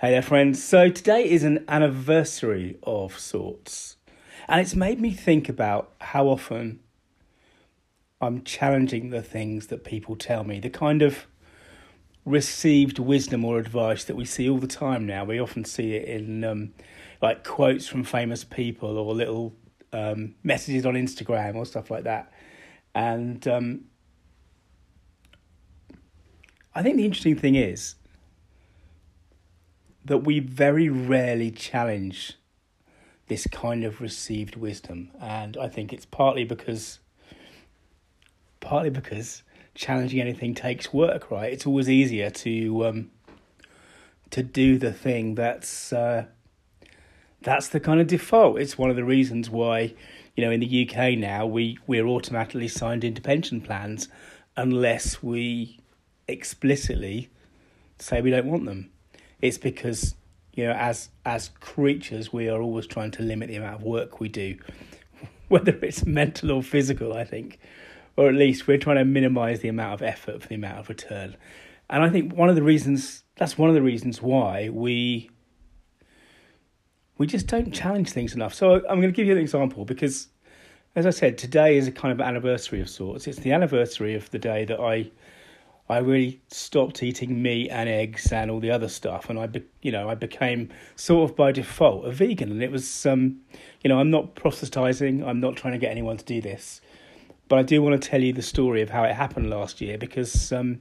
Hey there, friends. So today is an anniversary of sorts, and it's made me think about how often I'm challenging the things that people tell me, the kind of received wisdom or advice that we see all the time now. We often see it in um, like quotes from famous people or little um, messages on Instagram or stuff like that. And um, I think the interesting thing is that we very rarely challenge this kind of received wisdom. And I think it's partly because partly because challenging anything takes work, right? It's always easier to um, to do the thing that's uh, that's the kind of default. It's one of the reasons why, you know, in the UK now we we're automatically signed into pension plans unless we explicitly say we don't want them. It's because you know, as as creatures, we are always trying to limit the amount of work we do, whether it's mental or physical. I think or at least we're trying to minimize the amount of effort for the amount of return. And I think one of the reasons that's one of the reasons why we we just don't challenge things enough. So I'm going to give you an example because as I said, today is a kind of anniversary of sorts. It's the anniversary of the day that I I really stopped eating meat and eggs and all the other stuff, and I, be, you know, I became sort of by default a vegan. And it was, um, you know, I'm not proselytizing. I'm not trying to get anyone to do this. But I do want to tell you the story of how it happened last year because, um,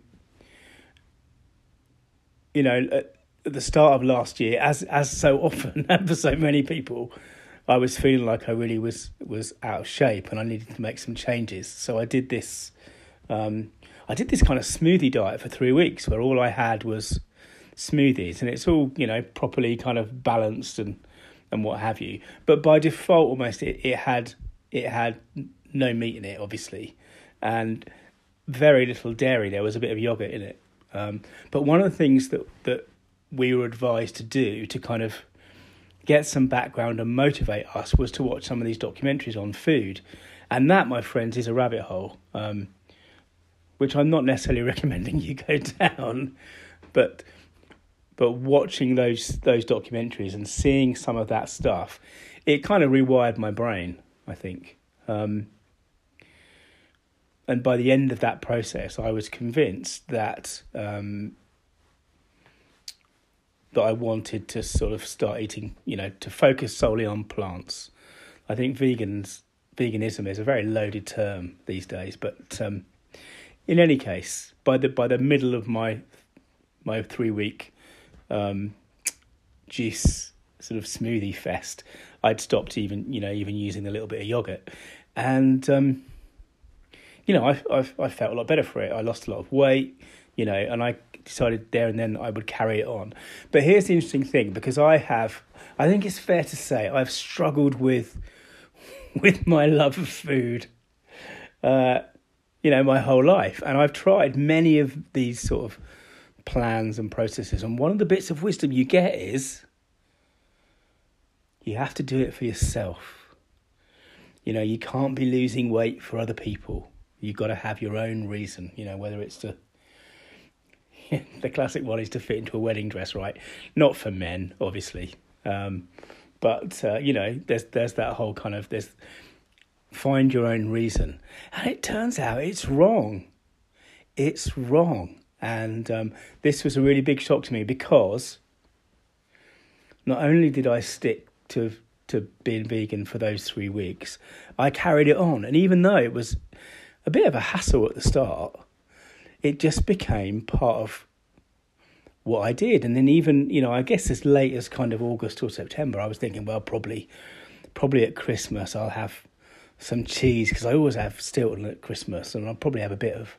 you know, at, the start of last year, as as so often and for so many people, I was feeling like I really was was out of shape and I needed to make some changes. So I did this. Um, I did this kind of smoothie diet for three weeks, where all I had was smoothies, and it's all you know properly kind of balanced and and what have you. But by default, almost it, it had it had no meat in it, obviously, and very little dairy. There was a bit of yogurt in it. Um, but one of the things that that we were advised to do to kind of get some background and motivate us was to watch some of these documentaries on food, and that, my friends, is a rabbit hole. Um, which I'm not necessarily recommending you go down, but but watching those those documentaries and seeing some of that stuff, it kind of rewired my brain. I think. Um, and by the end of that process, I was convinced that um, that I wanted to sort of start eating, you know, to focus solely on plants. I think vegans veganism is a very loaded term these days, but um, in any case, by the by the middle of my my three week um, juice sort of smoothie fest, I'd stopped even you know even using a little bit of yogurt, and um, you know, I, I I felt a lot better for it. I lost a lot of weight, you know, and I decided there and then I would carry it on. But here's the interesting thing because I have, I think it's fair to say, I've struggled with with my love of food, uh, you know, my whole life, and I've tried many of these sort of plans and processes. And one of the bits of wisdom you get is you have to do it for yourself. You know, you can't be losing weight for other people. You've got to have your own reason, you know, whether it's to. the classic one is to fit into a wedding dress, right? Not for men, obviously. Um, but, uh, you know, there's, there's that whole kind of. There's, find your own reason. And it turns out it's wrong. It's wrong. And um, this was a really big shock to me because not only did I stick to to being vegan for those three weeks, I carried it on. And even though it was a bit of a hassle at the start, it just became part of what I did. And then even, you know, I guess as late as kind of August or September, I was thinking, well, probably, probably at Christmas I'll have some cheese because I always have Stilton at Christmas, and I'll probably have a bit of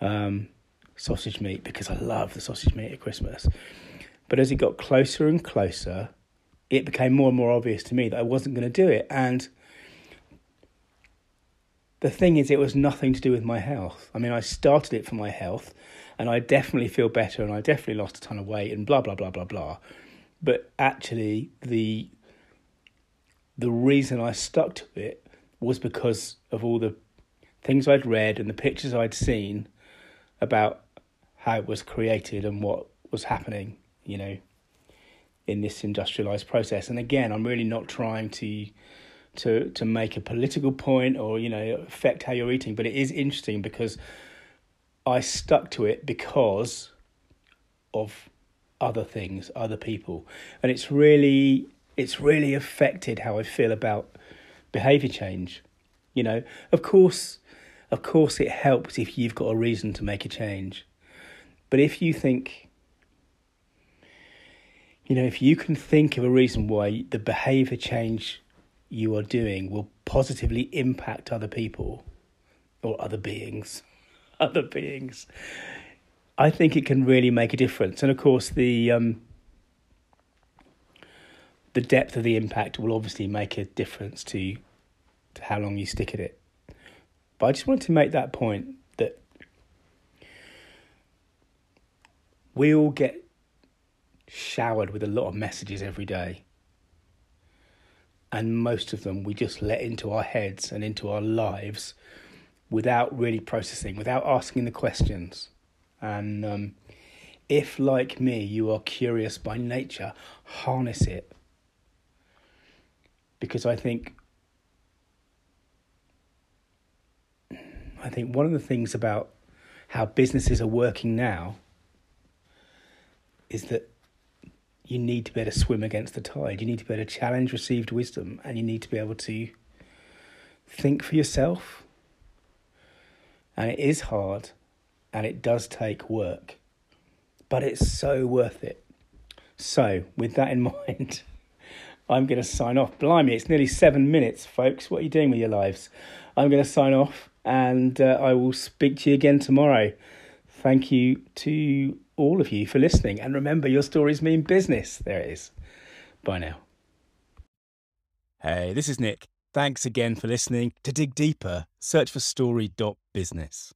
um, sausage meat because I love the sausage meat at Christmas. But as it got closer and closer, it became more and more obvious to me that I wasn't going to do it, and the thing is, it was nothing to do with my health. I mean, I started it for my health, and I definitely feel better, and I definitely lost a ton of weight, and blah blah blah blah blah. But actually, the the reason I stuck to it was because of all the things I'd read and the pictures I'd seen about how it was created and what was happening. You know, in this industrialized process. And again, I'm really not trying to to to make a political point or you know affect how you're eating, but it is interesting because I stuck to it because of other things, other people, and it's really it's really affected how I feel about behavior change. You know, of course, of course, it helps if you've got a reason to make a change, but if you think you know, if you can think of a reason why the behavior change you are doing will positively impact other people or other beings, other beings, I think it can really make a difference. And of course, the um, the depth of the impact will obviously make a difference to, to how long you stick at it. But I just wanted to make that point that we all get showered with a lot of messages every day. And most of them we just let into our heads and into our lives without really processing, without asking the questions. And um, if, like me, you are curious by nature, harness it. Because I think I think one of the things about how businesses are working now is that you need to be able to swim against the tide. You need to be able to challenge received wisdom and you need to be able to think for yourself. And it is hard and it does take work, but it's so worth it. So, with that in mind, I'm going to sign off. Blimey, it's nearly seven minutes, folks. What are you doing with your lives? I'm going to sign off and uh, I will speak to you again tomorrow. Thank you to all of you for listening. And remember, your stories mean business. There it is. Bye now. Hey, this is Nick. Thanks again for listening. To dig deeper, search for story.business.